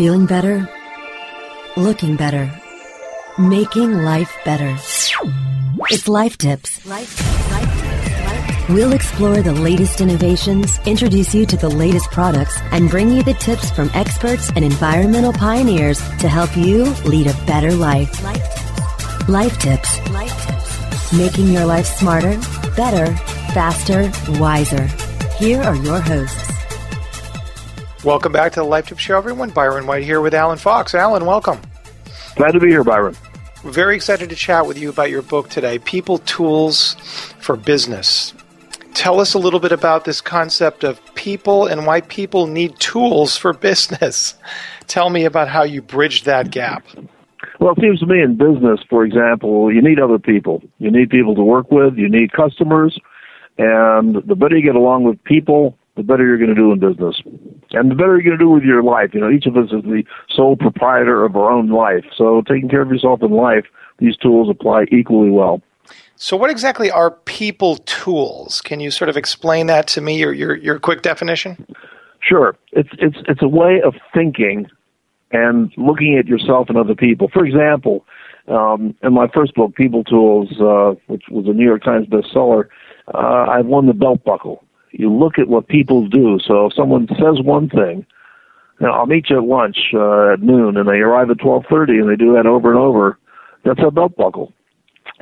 Feeling better? Looking better? Making life better. It's Life Tips. Life, life, we'll explore the latest innovations, introduce you to the latest products, and bring you the tips from experts and environmental pioneers to help you lead a better life. Life, life Tips. Life Tips. Making your life smarter, better, faster, wiser. Here are your hosts. Welcome back to the Life Tip Show, everyone. Byron White here with Alan Fox. Alan, welcome. Glad to be here, Byron. Very excited to chat with you about your book today, People Tools for Business. Tell us a little bit about this concept of people and why people need tools for business. Tell me about how you bridged that gap. Well, it seems to me in business, for example, you need other people. You need people to work with, you need customers, and the better you get along with people, the better you're going to do in business. And the better you're going to do with your life. You know, each of us is the sole proprietor of our own life. So taking care of yourself in life, these tools apply equally well. So, what exactly are people tools? Can you sort of explain that to me, your, your, your quick definition? Sure. It's, it's, it's a way of thinking and looking at yourself and other people. For example, um, in my first book, People Tools, uh, which was a New York Times bestseller, uh, I've won the belt buckle you look at what people do. So if someone says one thing, you know, I'll meet you at lunch uh, at noon, and they arrive at twelve thirty, and they do that over and over. That's a belt buckle.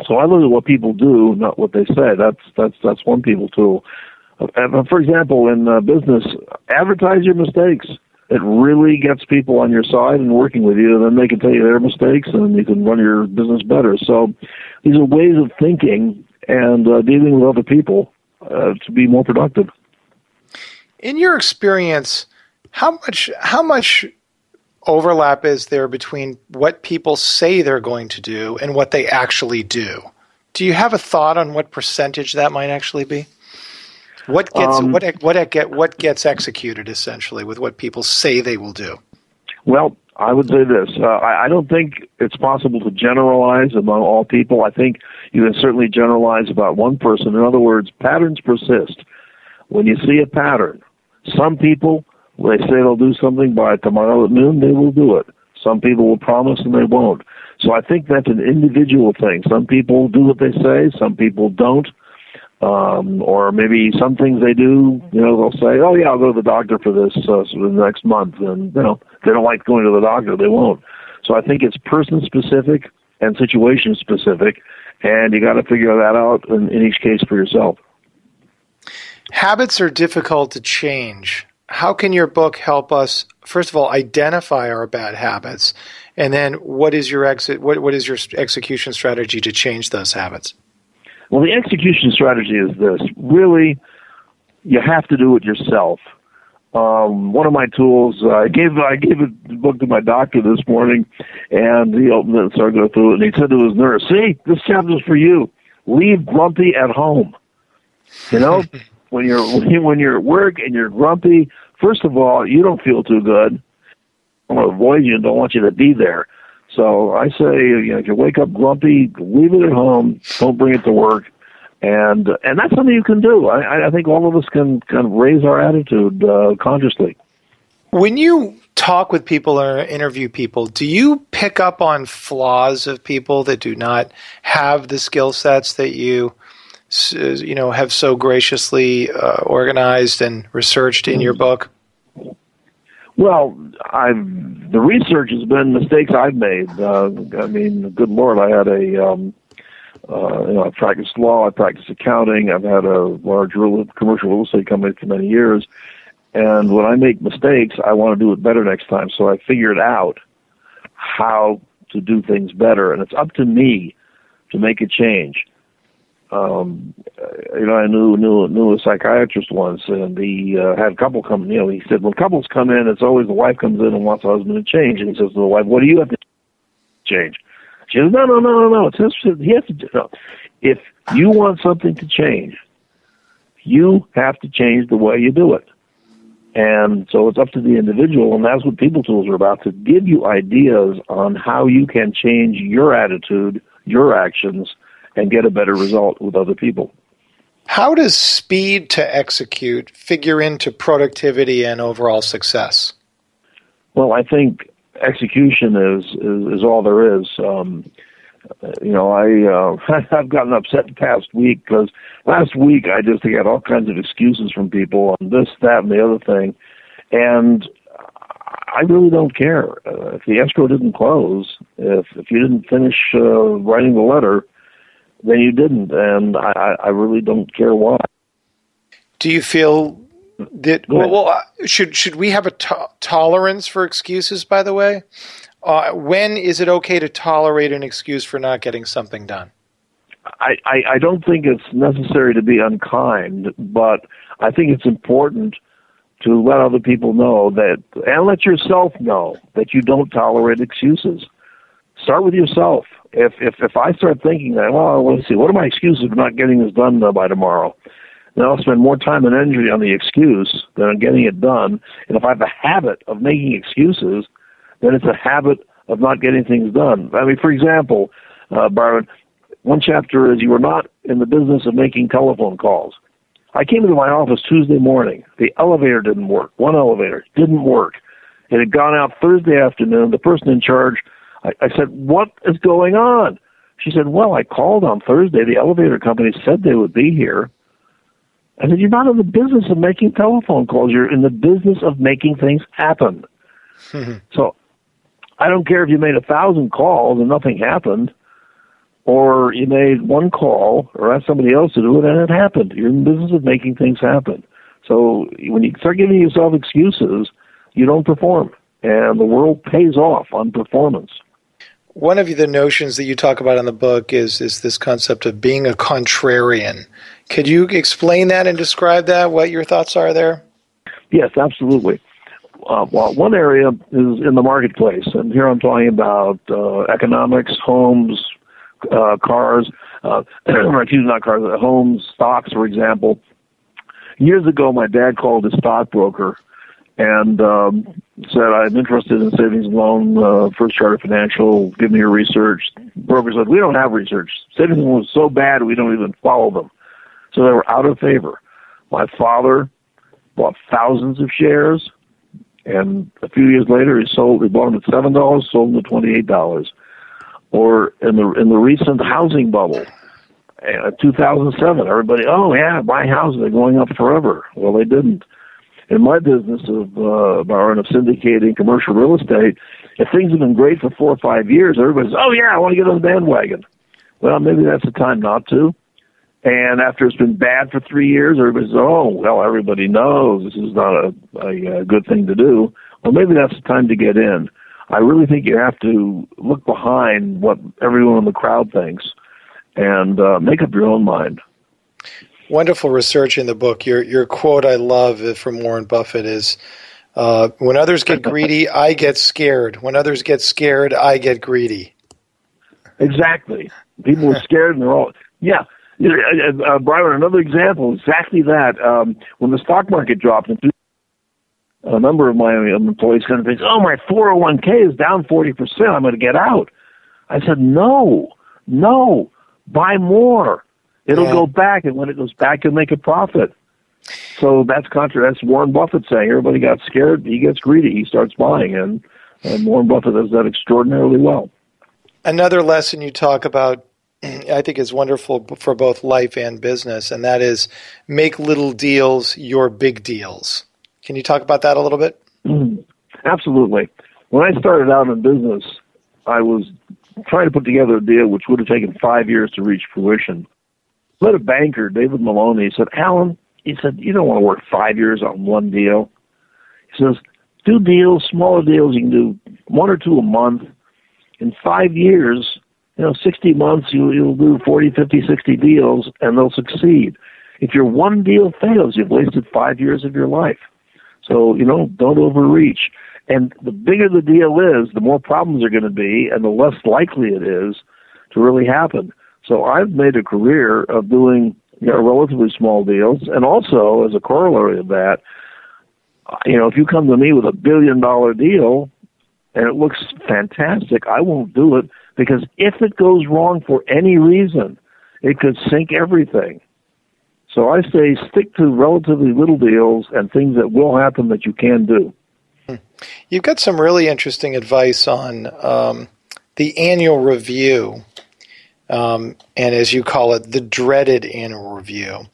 So I look at what people do, not what they say. That's that's that's one people tool. Uh, for example, in uh, business, advertise your mistakes. It really gets people on your side and working with you, and then they can tell you their mistakes, and you can run your business better. So these are ways of thinking and uh, dealing with other people uh, to be more productive. In your experience, how much how much overlap is there between what people say they're going to do and what they actually do? Do you have a thought on what percentage that might actually be? What gets um, what what what gets executed essentially with what people say they will do? Well, I would say this: uh, I, I don't think it's possible to generalize among all people. I think you can certainly generalize about one person. In other words, patterns persist. When you see a pattern, some people they say they'll do something by tomorrow at noon, they will do it. Some people will promise and they won't. So I think that's an individual thing. Some people do what they say, some people don't um, or maybe some things they do, you know, they'll say, "Oh yeah, I'll go to the doctor for this uh, the next month," and you know, they don't like going to the doctor, they won't. So I think it's person specific and situation specific, and you got to figure that out in, in each case for yourself. Habits are difficult to change. How can your book help us? First of all, identify our bad habits, and then what is your exit? What what is your execution strategy to change those habits? Well, the execution strategy is this: really, you have to do it yourself. Um, one of my tools, uh, I gave I gave a book to my doctor this morning, and he opened it and started going through it, and he said to his nurse, "See, this chapter's for you. Leave grumpy at home." You know, when you're when you're at work and you're grumpy, first of all, you don't feel too good. I want to avoid you and don't want you to be there. So I say, you know, if you wake up grumpy, leave it at home. Don't bring it to work. And and that's something you can do. I, I think all of us can kind of raise our attitude uh, consciously. When you talk with people or interview people, do you pick up on flaws of people that do not have the skill sets that you you know have so graciously uh, organized and researched in your book? Well, I've the research has been mistakes I've made. Uh, I mean, good lord, I had a um, uh, you know I practiced law, I practiced accounting, I've had a large real, commercial real estate company for many years, and when I make mistakes, I want to do it better next time. So I figured out how to do things better, and it's up to me to make a change um, you know, I knew knew knew a psychiatrist once, and he uh, had a couple come. You know, he said when couples come in, it's always the wife comes in and wants the husband to change, and he says to the wife, "What do you have to change?" She says, "No, no, no, no, no. It's his, he has to. No. If you want something to change, you have to change the way you do it." And so it's up to the individual, and that's what people tools are about to give you ideas on how you can change your attitude, your actions, and get a better result with other people. How does speed to execute figure into productivity and overall success? Well, I think execution is is, is all there is. Um, you know, I uh, I've gotten upset the past week because last week I just got all kinds of excuses from people on this, that, and the other thing, and I really don't care uh, if the escrow didn't close. If if you didn't finish uh, writing the letter, then you didn't, and I I really don't care why. Do you feel that well, well, uh, should should we have a to- tolerance for excuses? By the way, uh, when is it okay to tolerate an excuse for not getting something done? I, I, I don't think it's necessary to be unkind, but I think it's important to let other people know that, and let yourself know that you don't tolerate excuses. Start with yourself. If if if I start thinking that, well, let's see, what are my excuses for not getting this done by tomorrow? Then I'll spend more time and energy on the excuse than on getting it done. And if I have a habit of making excuses, then it's a habit of not getting things done. I mean, for example, uh, Byron, one chapter is you are not in the business of making telephone calls. I came into my office Tuesday morning. The elevator didn't work. One elevator didn't work. It had gone out Thursday afternoon. The person in charge, I, I said, What is going on? She said, Well, I called on Thursday. The elevator company said they would be here. I said, You're not in the business of making telephone calls. You're in the business of making things happen. so I don't care if you made a thousand calls and nothing happened, or you made one call or asked somebody else to do it and it happened. You're in the business of making things happen. So when you start giving yourself excuses, you don't perform. And the world pays off on performance. One of the notions that you talk about in the book is is this concept of being a contrarian. Could you explain that and describe that? What your thoughts are there? Yes, absolutely. Uh, well, one area is in the marketplace, and here I'm talking about uh, economics, homes, uh, cars, uh, excuse not cars, uh, homes, stocks, for example. Years ago, my dad called a stockbroker and um, said, I'm interested in savings and loan, uh, First Charter Financial, give me your research. Broker said, we don't have research. Savings and loan was so bad we don't even follow them. So they were out of favor. My father bought thousands of shares, and a few years later he sold, he bought them at $7, sold them at $28 or in the in the recent housing bubble, uh, 2007. Everybody, oh yeah, buy houses they're going up forever. Well, they didn't. In my business of uh, borrowing of syndicating commercial real estate, if things have been great for four or five years, everybody's, oh yeah, I want to get on the bandwagon. Well, maybe that's the time not to. And after it's been bad for three years, everybody's, oh well, everybody knows this is not a, a, a good thing to do. Well, maybe that's the time to get in. I really think you have to look behind what everyone in the crowd thinks and uh, make up your own mind. Wonderful research in the book. Your your quote I love from Warren Buffett is, uh, "When others get greedy, I get scared. When others get scared, I get greedy." Exactly. People are scared, and they're all yeah. Uh, uh, Byron, another example, exactly that. Um, when the stock market dropped a number of my employees kind of think, oh, my 401k is down 40%. I'm going to get out. I said, no, no, buy more. It'll yeah. go back, and when it goes back, you'll make a profit. So that's contra. That's Warren Buffett saying. Everybody got scared. He gets greedy. He starts buying, and, and Warren Buffett does that extraordinarily well. Another lesson you talk about, I think, is wonderful for both life and business, and that is make little deals your big deals. Can you talk about that a little bit? Mm, absolutely. When I started out in business, I was trying to put together a deal which would have taken five years to reach fruition. Let a banker, David Maloney, said, Alan, he said, you don't want to work five years on one deal. He says, do deals, smaller deals. You can do one or two a month. In five years, you know, 60 months, you, you'll do 40, 50, 60 deals, and they'll succeed. If your one deal fails, you've wasted five years of your life. So, you know, don't overreach. And the bigger the deal is, the more problems are going to be, and the less likely it is to really happen. So I've made a career of doing you know, relatively small deals, and also as a corollary of that, you know, if you come to me with a billion dollar deal and it looks fantastic, I won't do it because if it goes wrong for any reason, it could sink everything. So I say stick to relatively little deals and things that will happen that you can do. You've got some really interesting advice on um, the annual review, um, and as you call it, the dreaded annual review.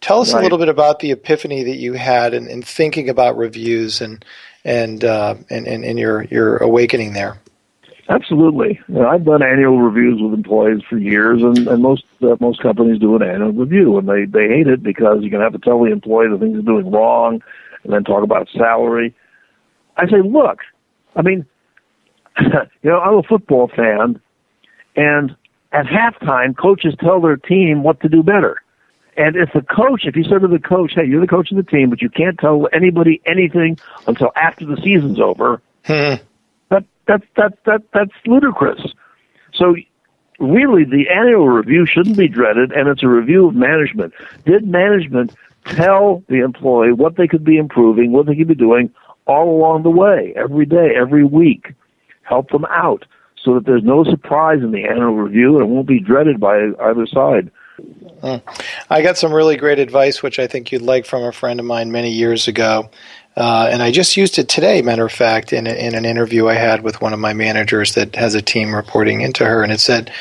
Tell us right. a little bit about the epiphany that you had in, in thinking about reviews and and, uh, and and and your your awakening there. Absolutely. You know, I've done annual reviews with employees for years, and, and most uh, most companies do an annual review, and they they hate it because you're going to have to tell the employee the things he's doing wrong, and then talk about salary. I say, look, I mean, you know, I'm a football fan, and at halftime, coaches tell their team what to do better. And if the coach, if you said to the coach, "Hey, you're the coach of the team, but you can't tell anybody anything until after the season's over," hmm. that that that that that's ludicrous. So really the annual review shouldn't be dreaded and it's a review of management. Did management tell the employee what they could be improving, what they could be doing all along the way, every day, every week? Help them out so that there's no surprise in the annual review and it won't be dreaded by either side. Mm. I got some really great advice, which I think you'd like from a friend of mine many years ago. Uh, and I just used it today, matter of fact, in, a, in an interview I had with one of my managers that has a team reporting into her. And it said,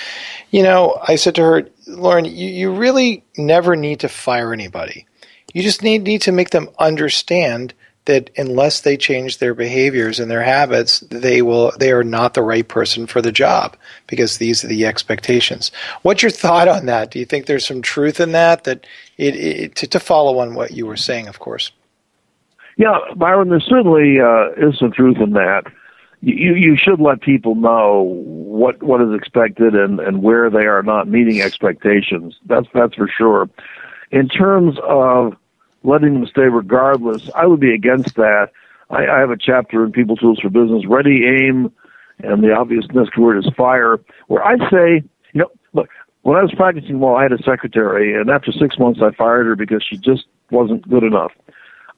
you know, I said to her, Lauren, you, you really never need to fire anybody. You just need, need to make them understand that unless they change their behaviors and their habits, they will they are not the right person for the job because these are the expectations. What's your thought on that? Do you think there's some truth in that? That it, it to, to follow on what you were saying, of course. Yeah, Byron, there certainly uh, is some truth in that. You you should let people know what what is expected and and where they are not meeting expectations. That's that's for sure. In terms of letting them stay regardless. I would be against that. I, I have a chapter in People Tools for Business, Ready, Aim, and the obvious next word is fire, where I say, you know, look, when I was practicing law, I had a secretary, and after six months, I fired her because she just wasn't good enough.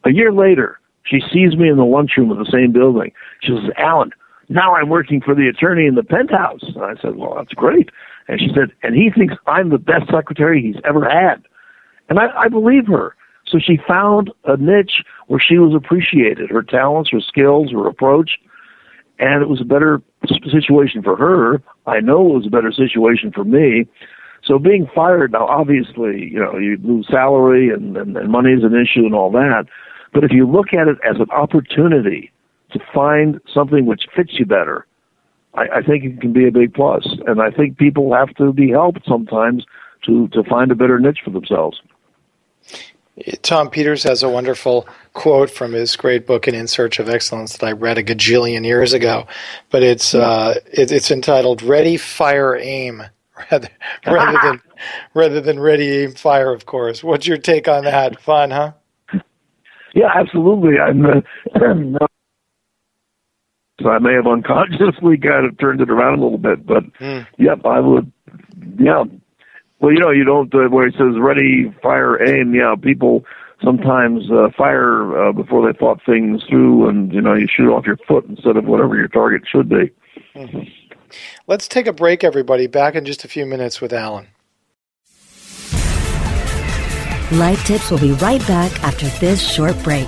A year later, she sees me in the lunchroom of the same building. She says, Alan, now I'm working for the attorney in the penthouse. And I said, well, that's great. And she said, and he thinks I'm the best secretary he's ever had. And I, I believe her. So she found a niche where she was appreciated, her talents, her skills, her approach, and it was a better situation for her. I know it was a better situation for me. So being fired now, obviously, you know, you lose salary and, and, and money is an issue and all that. But if you look at it as an opportunity to find something which fits you better, I, I think it can be a big plus. And I think people have to be helped sometimes to, to find a better niche for themselves. Tom Peters has a wonderful quote from his great book, "In Search of Excellence," that I read a gajillion years ago. But it's uh, it, it's entitled "Ready, Fire, Aim," rather rather than rather than "Ready, Aim, Fire." Of course. What's your take on that? Fun, huh? Yeah, absolutely. I'm. Uh, so I may have unconsciously kind of turned it around a little bit, but mm. yep, I would. Yeah, well, you know, you don't uh, where it says ready, fire, aim. Yeah, people sometimes uh, fire uh, before they thought things through, and you know, you shoot off your foot instead of whatever your target should be. Mm-hmm. Let's take a break, everybody. Back in just a few minutes with Alan. Life Tips will be right back after this short break.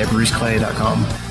today at bruceclay.com.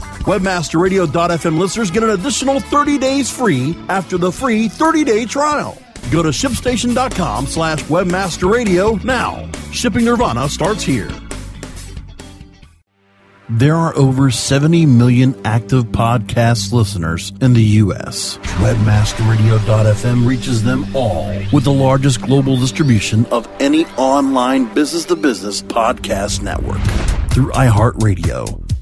Webmasterradio.fm listeners get an additional 30 days free after the free 30-day trial. Go to shipstation.com slash webmasterradio now. Shipping Nirvana starts here. There are over 70 million active podcast listeners in the U.S. Webmasterradio.fm reaches them all with the largest global distribution of any online business to business podcast network through iHeartRadio,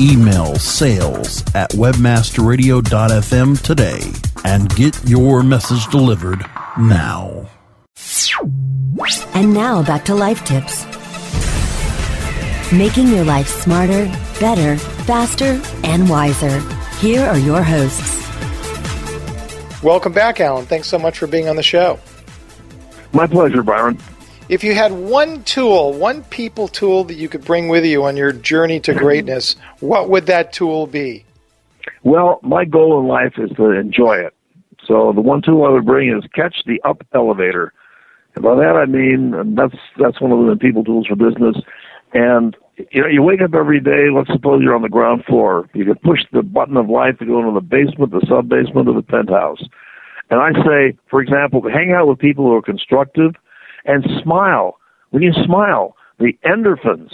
Email sales at webmasterradio.fm today and get your message delivered now. And now back to life tips. Making your life smarter, better, faster, and wiser. Here are your hosts. Welcome back, Alan. Thanks so much for being on the show. My pleasure, Byron. If you had one tool, one people tool that you could bring with you on your journey to greatness, what would that tool be? Well, my goal in life is to enjoy it. So the one tool I would bring is catch the up elevator. And by that I mean um, that's that's one of the people tools for business. And you know, you wake up every day. Let's suppose you're on the ground floor. You can push the button of life to go into the basement, the sub basement, or the penthouse. And I say, for example, hang out with people who are constructive and smile. When you smile, the endorphins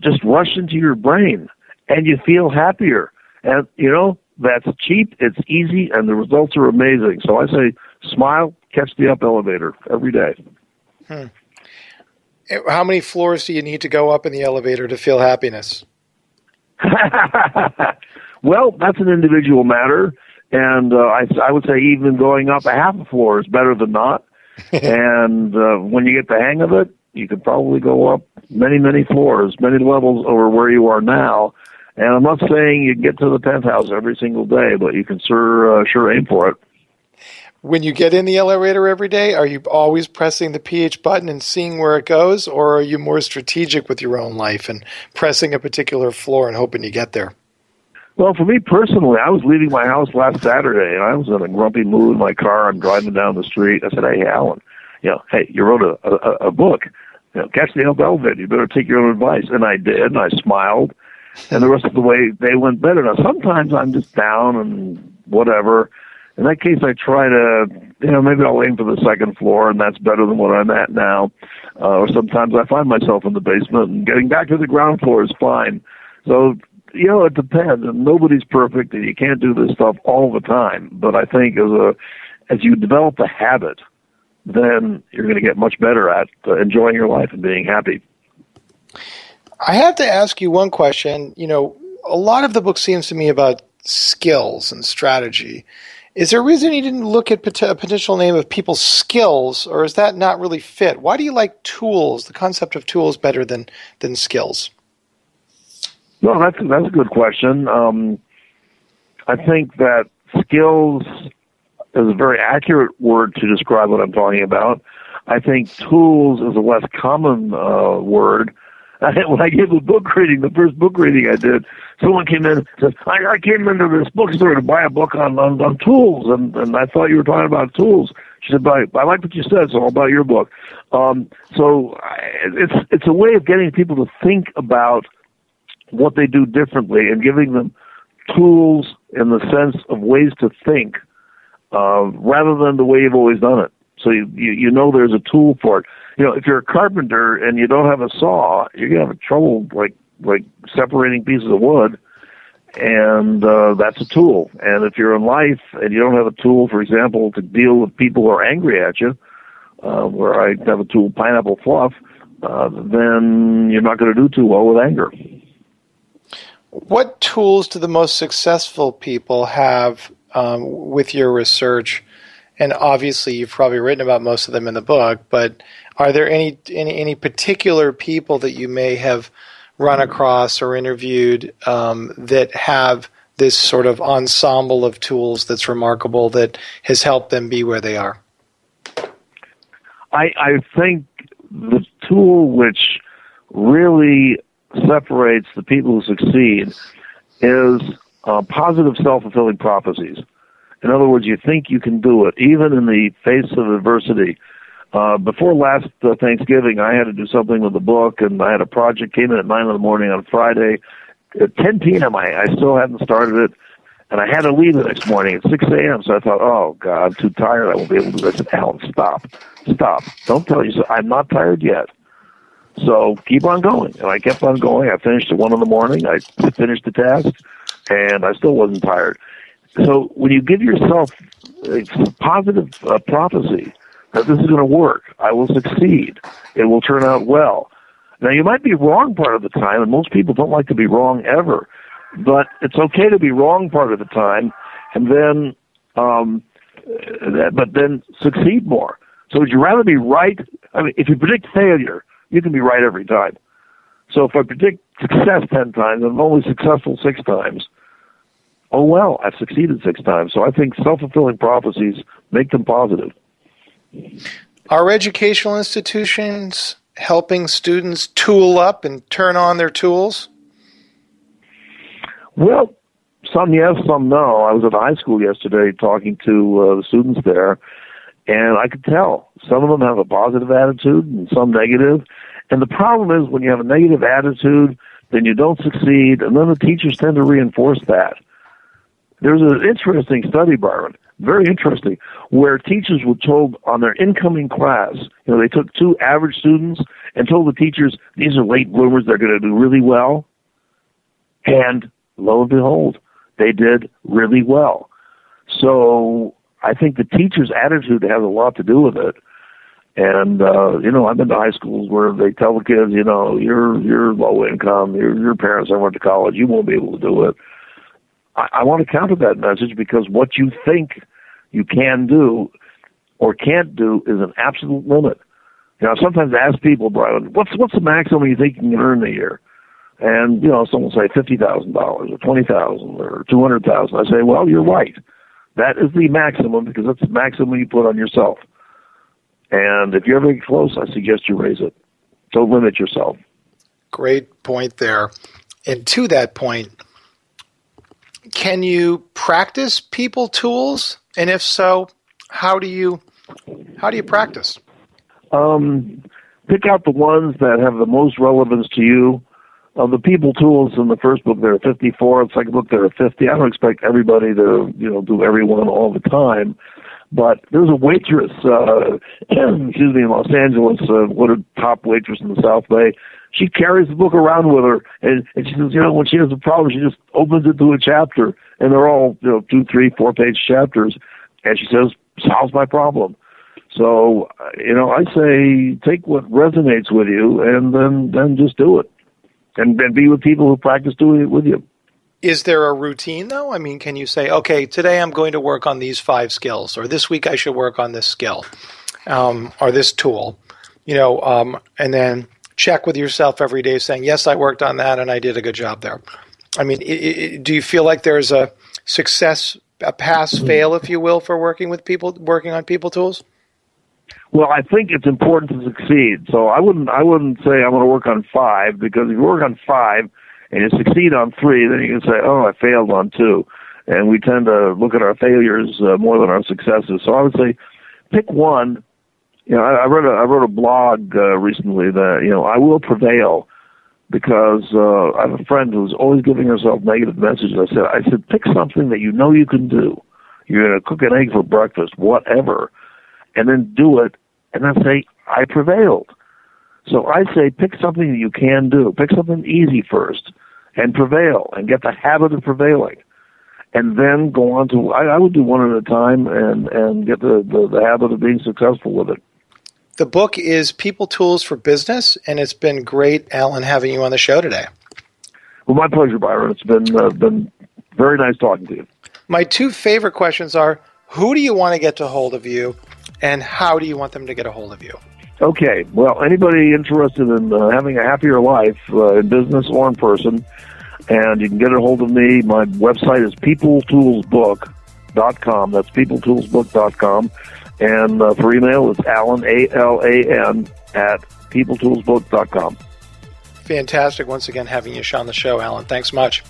just rush into your brain and you feel happier. And, you know, that's cheap, it's easy, and the results are amazing. So I say, smile, catch the up elevator every day. Hmm. How many floors do you need to go up in the elevator to feel happiness? well, that's an individual matter. And uh, I, I would say even going up a half a floor is better than not. and uh, when you get the hang of it, you could probably go up many, many floors, many levels over where you are now. And I'm not saying you get to the penthouse every single day, but you can sure uh, sure aim for it. When you get in the elevator every day, are you always pressing the PH button and seeing where it goes, or are you more strategic with your own life and pressing a particular floor and hoping you get there? Well, for me personally, I was leaving my house last Saturday, and I was in a grumpy mood in my car. I'm driving down the street. I said, "Hey, Alan, you know, hey, you wrote a a, a book. You know, catch the elevator. You better take your own advice." And I did, and I smiled, and the rest of the way they went better. Now, sometimes I'm just down and whatever in that case, I try to, you know, maybe I'll aim for the second floor, and that's better than what I'm at now. Uh, or sometimes I find myself in the basement, and getting back to the ground floor is fine. So, you know, it depends. Nobody's perfect, and you can't do this stuff all the time. But I think as a as you develop the habit, then you're going to get much better at uh, enjoying your life and being happy. I have to ask you one question. You know, a lot of the book seems to me about skills and strategy. Is there a reason you didn't look at a potential name of people's skills, or is that not really fit? Why do you like tools, the concept of tools, better than than skills? Well, that's that's a good question. Um, I think that skills is a very accurate word to describe what I'm talking about. I think tools is a less common uh, word when I gave a book reading, the first book reading I did, someone came in and said, I, I came into this bookstore to buy a book on, on, on tools, and, and I thought you were talking about tools. She said, I, I like what you said, so I'll buy your book. Um, so it's, it's a way of getting people to think about what they do differently and giving them tools in the sense of ways to think uh, rather than the way you've always done it. So you, you, you know there's a tool for it you know, if you're a carpenter and you don't have a saw, you're gonna have trouble like like separating pieces of wood, and uh, that's a tool. And if you're in life and you don't have a tool, for example, to deal with people who are angry at you, uh, where I have a tool, pineapple fluff, uh, then you're not going to do too well with anger. What tools do the most successful people have um, with your research? And obviously, you've probably written about most of them in the book. But are there any any, any particular people that you may have run across or interviewed um, that have this sort of ensemble of tools that's remarkable that has helped them be where they are? I, I think the tool which really separates the people who succeed is uh, positive self-fulfilling prophecies. In other words, you think you can do it, even in the face of adversity. Uh, before last uh, Thanksgiving, I had to do something with the book, and I had a project came in at nine in the morning on Friday. At 10 p.m., I, I still hadn't started it, and I had to leave the next morning at 6 a.m. So I thought, oh God, I'm too tired. I won't be able to do this. Alan, stop, stop. Don't tell you. I'm not tired yet. So keep on going. And I kept on going. I finished at one in the morning. I finished the task, and I still wasn't tired. So when you give yourself a positive uh, prophecy that this is going to work, I will succeed. It will turn out well. Now you might be wrong part of the time, and most people don't like to be wrong ever. But it's okay to be wrong part of the time, and then, um, but then succeed more. So would you rather be right? I mean, if you predict failure, you can be right every time. So if I predict success 10 times, I'm only successful six times. Oh, well, I've succeeded six times. So I think self fulfilling prophecies make them positive. Are educational institutions helping students tool up and turn on their tools? Well, some yes, some no. I was at high school yesterday talking to uh, the students there, and I could tell some of them have a positive attitude and some negative. And the problem is when you have a negative attitude, then you don't succeed, and then the teachers tend to reinforce that. There's an interesting study, Byron, very interesting, where teachers were told on their incoming class, you know, they took two average students and told the teachers, these are late bloomers, they're going to do really well. And lo and behold, they did really well. So I think the teacher's attitude has a lot to do with it. And uh, you know, I've been to high schools where they tell the kids, you know, you're you're low income, your your parents are went to college, you won't be able to do it. I, I want to counter that message because what you think you can do or can't do is an absolute limit. You know, sometimes I ask people, Brian, what's what's the maximum you think you can earn a year? And you know, someone will say fifty thousand dollars or twenty thousand or two hundred thousand. I say, well, you're right. That is the maximum because that's the maximum you put on yourself. And if you're ever close, I suggest you raise it. Don't limit yourself. Great point there. And to that point, can you practice people tools? And if so, how do you how do you practice? Um, pick out the ones that have the most relevance to you. Of the people tools in the first book, there are 54. In The second book, there are 50. I don't expect everybody to, you know, do every one all the time. But there's a waitress, uh, excuse me, in Los Angeles, uh, what a top waitress in the South Bay. She carries the book around with her, and, and she says, you know, when she has a problem, she just opens it to a chapter, and they're all, you know, two, three, four page chapters, and she says, solves my problem. So, uh, you know, I say take what resonates with you, and then then just do it and, and be with people who practice doing it with you. Is there a routine though? I mean, can you say, okay, today I'm going to work on these five skills, or this week I should work on this skill, um, or this tool, you know, um, and then check with yourself every day, saying, yes, I worked on that and I did a good job there. I mean, it, it, do you feel like there's a success, a pass fail, if you will, for working with people, working on people tools? Well, I think it's important to succeed. So I wouldn't I wouldn't say I'm going to work on five because if you work on five and you succeed on three, then you can say, oh, I failed on two. And we tend to look at our failures uh, more than our successes. So I would say, pick one. You know, I, I wrote a I wrote a blog uh, recently that you know I will prevail because uh, I have a friend who's always giving herself negative messages. I said I said pick something that you know you can do. You're going to cook an egg for breakfast, whatever, and then do it and then say, I prevailed. So I say pick something that you can do. Pick something easy first and prevail and get the habit of prevailing. And then go on to, I, I would do one at a time and, and get the, the, the habit of being successful with it. The book is People Tools for Business, and it's been great, Alan, having you on the show today. Well, my pleasure, Byron. It's been uh, been very nice talking to you. My two favorite questions are: Who do you want to get to hold of you, and how do you want them to get a hold of you? Okay. Well, anybody interested in uh, having a happier life uh, in business or in person, and you can get a hold of me. My website is peopletoolsbook.com. That's peopletoolsbook.com. And uh, for email, it's Alan, A L A N, at peopletoolsbook.com. Fantastic. Once again, having you on the show, Alan. Thanks much.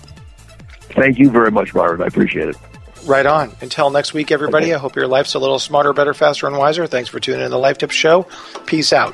Thank you very much, Byron. I appreciate it. Right on. Until next week, everybody. I hope your life's a little smarter, better, faster, and wiser. Thanks for tuning in to the Life Tips Show. Peace out.